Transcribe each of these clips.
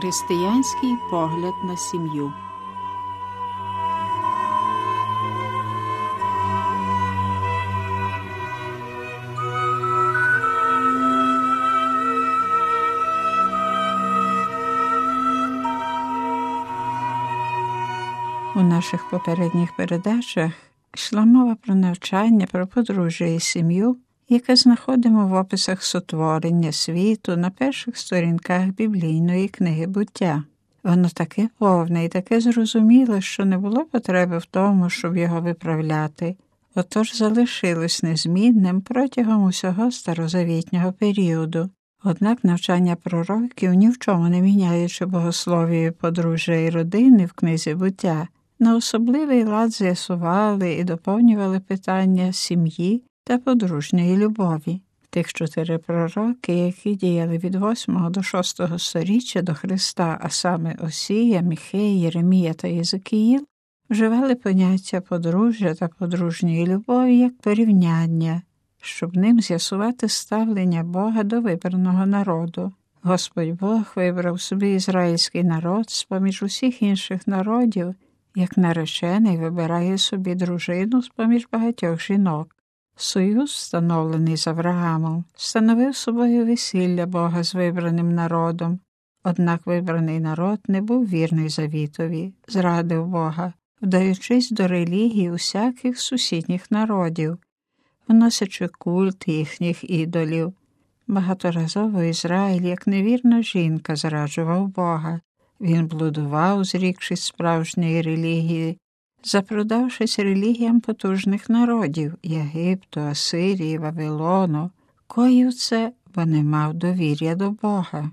Християнський погляд на сім'ю. У наших попередніх передачах йшла мова про навчання, про подружжя і сім'ю, яке знаходимо в описах сотворення світу на перших сторінках біблійної книги буття. Воно таке повне і таке зрозуміле, що не було потреби в тому, щоб його виправляти, отож залишилось незмінним протягом усього старозавітнього періоду. Однак навчання пророків ні в чому не міняючи богословію подружжя і родини в книзі буття, на особливий лад з'ясували і доповнювали питання сім'ї та подружньої любові. Тих чотири пророки, які діяли від 8 до 6 сторіччя до Христа, а саме Осія, Міхей, Єремія та Єзекіїл, вживали поняття подружжя та подружньої любові як порівняння, щоб ним з'ясувати ставлення Бога до вибраного народу. Господь Бог вибрав собі ізраїльський народ з поміж усіх інших народів як наречений вибирає собі дружину з поміж багатьох жінок. Союз, встановлений з Авраамом, становив собою весілля Бога з вибраним народом, однак вибраний народ не був вірний завітові, зрадив Бога, вдаючись до релігії усяких сусідніх народів, вносячи культ їхніх ідолів. Багаторазово Ізраїль, як невірна жінка, зраджував Бога, він блудував, зрікшись справжньої релігії, запродавшись релігіям потужних народів Єгипту, Асирії, Вавилону, коїв це, бо не мав довір'я до Бога.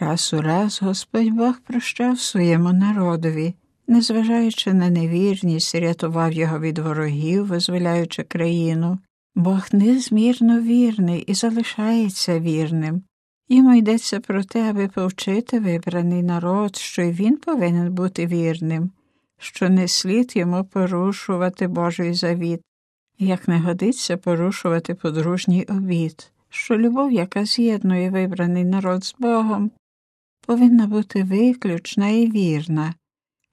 Раз у раз Господь Бог прощав своєму народові, незважаючи на невірність, рятував його від ворогів, визволяючи країну. Бог незмірно вірний і залишається вірним. Йому йдеться про те, аби повчити вибраний народ, що й він повинен бути вірним, що не слід йому порушувати Божий завіт, як не годиться порушувати подружній обід, що любов, яка з'єднує вибраний народ з Богом, повинна бути виключна і вірна,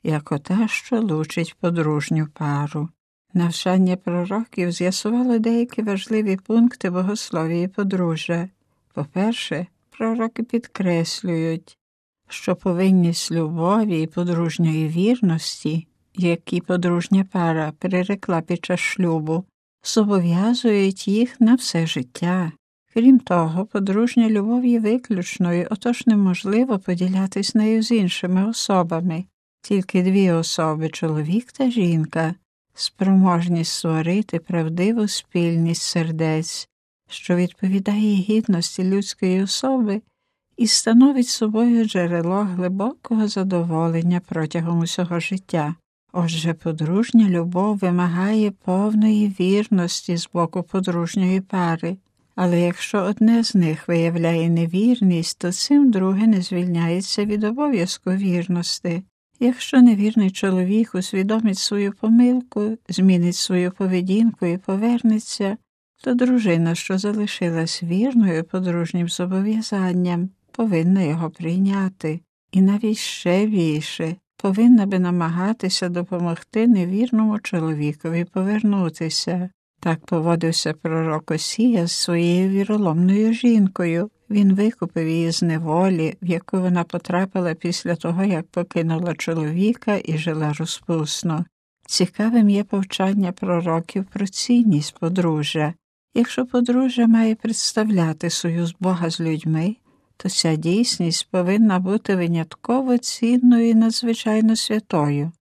як ота, що лучить подружню пару. Навчання пророків з'ясувало деякі важливі пункти богословії подружжя. По-перше, пророки підкреслюють, що повинність любові і подружньої вірності, які подружня пара перерекла під час шлюбу, зобов'язують їх на все життя. Крім того, подружня любов є виключною, отож неможливо поділятись нею з іншими особами. Тільки дві особи чоловік та жінка, спроможність створити правдиву спільність сердець, що відповідає гідності людської особи і становить собою джерело глибокого задоволення протягом усього життя. Отже, подружня любов вимагає повної вірності з боку подружньої пари, але якщо одне з них виявляє невірність, то цим друге не звільняється від обов'язку вірності. Якщо невірний чоловік усвідомить свою помилку, змінить свою поведінку і повернеться, то дружина, що залишилась вірною подружнім зобов'язанням, повинна його прийняти, і навіть ще більше повинна би намагатися допомогти невірному чоловікові повернутися. Так поводився пророк Осія з своєю віроломною жінкою. Він викупив її з неволі, в яку вона потрапила після того, як покинула чоловіка і жила розпусно. Цікавим є повчання пророків про цінність подружжя. Якщо подружжя має представляти союз Бога з людьми, то ця дійсність повинна бути винятково цінною і надзвичайно святою.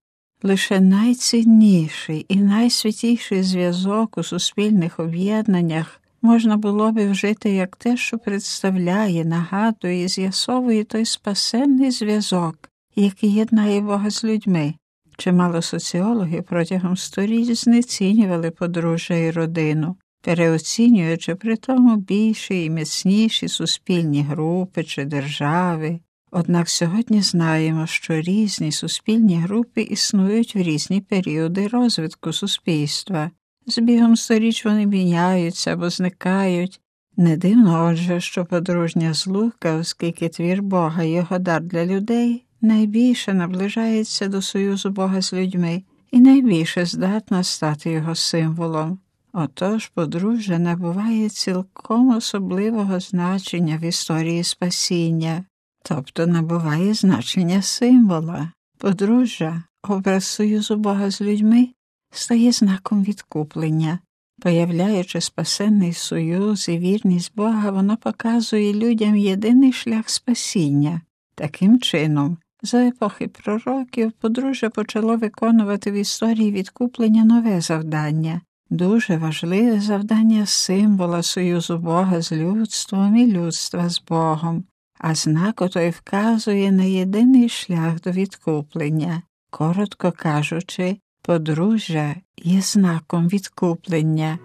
Лише найцінніший і найсвятіший зв'язок у суспільних об'єднаннях можна було би вжити як те, що представляє, нагадує і з'ясовує той спасенний зв'язок, який єднає Бога з людьми. Чимало соціологів протягом сторіч знецінювали подружжя і родину, переоцінюючи при тому більші і міцніші суспільні групи чи держави. Однак сьогодні знаємо, що різні суспільні групи існують в різні періоди розвитку суспільства. З бігом сторіч вони міняються або зникають, Не дивно, отже, що подружня злука, оскільки твір Бога, його дар для людей, найбільше наближається до союзу Бога з людьми і найбільше здатна стати його символом. Отож, подружжя набуває цілком особливого значення в історії спасіння, тобто набуває значення символа. Подружжя, образ союзу Бога з людьми, стає знаком відкуплення. Появляючи спасенний союз і вірність Бога, воно показує людям єдиний шлях спасіння. Таким чином, за епохи пророків, подружжя почало виконувати в історії відкуплення нове завдання, дуже важливе завдання символа союзу Бога з людством і людства з Богом, а знак отой вказує на єдиний шлях до відкуплення. Коротко кажучи, подружжя є знаком відкуплення.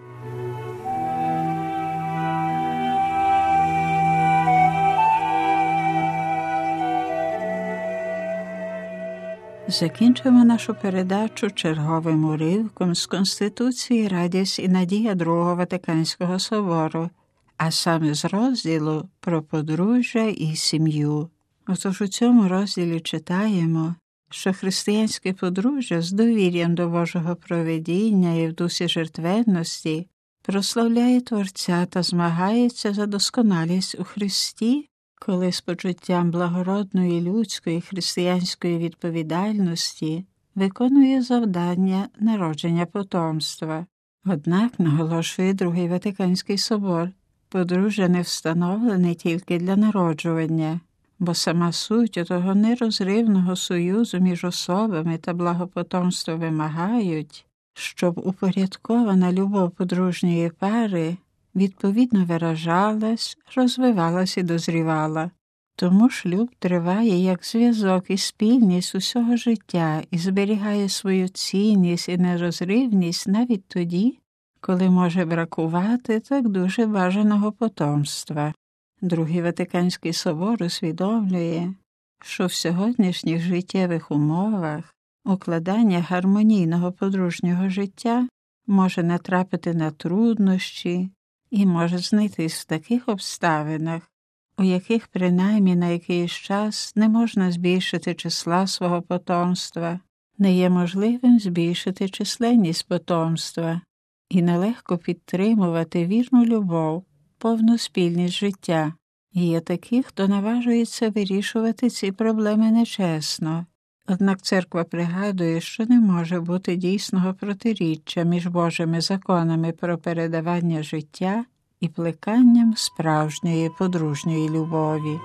Закінчимо нашу передачу черговим уривком з Конституції Радість і Надія Другого Ватиканського собору, а саме з розділу про подружжя і сім'ю. Отож у цьому розділі читаємо, що християнське подружжя з довір'ям до Божого проведіння і в дусі жертвенності прославляє Творця та змагається за досконалість у Христі коли з почуттям благородної людської християнської відповідальності виконує завдання народження потомства. Однак, наголошує Другий Ватиканський собор, подружжя не встановлене тільки для народжування, бо сама суть того нерозривного союзу між особами та благопотомство вимагають, щоб упорядкована любов подружньої пари відповідно виражалась, розвивалась і дозрівала. Тому шлюб триває як зв'язок і спільність усього життя і зберігає свою цінність і нерозривність навіть тоді, коли може бракувати так дуже бажаного потомства. Другий Ватиканський собор усвідомлює, що в сьогоднішніх життєвих умовах укладання гармонійного подружнього життя може натрапити на труднощі, і може знайтись в таких обставинах, у яких принаймні на якийсь час не можна збільшити числа свого потомства, не є можливим збільшити численність потомства і нелегко підтримувати вірну любов, повну спільність життя. І є такі, хто наважується вирішувати ці проблеми нечесно. Однак церква пригадує, що не може бути дійсного протиріччя між Божими законами про передавання життя і плеканням справжньої подружньої любові.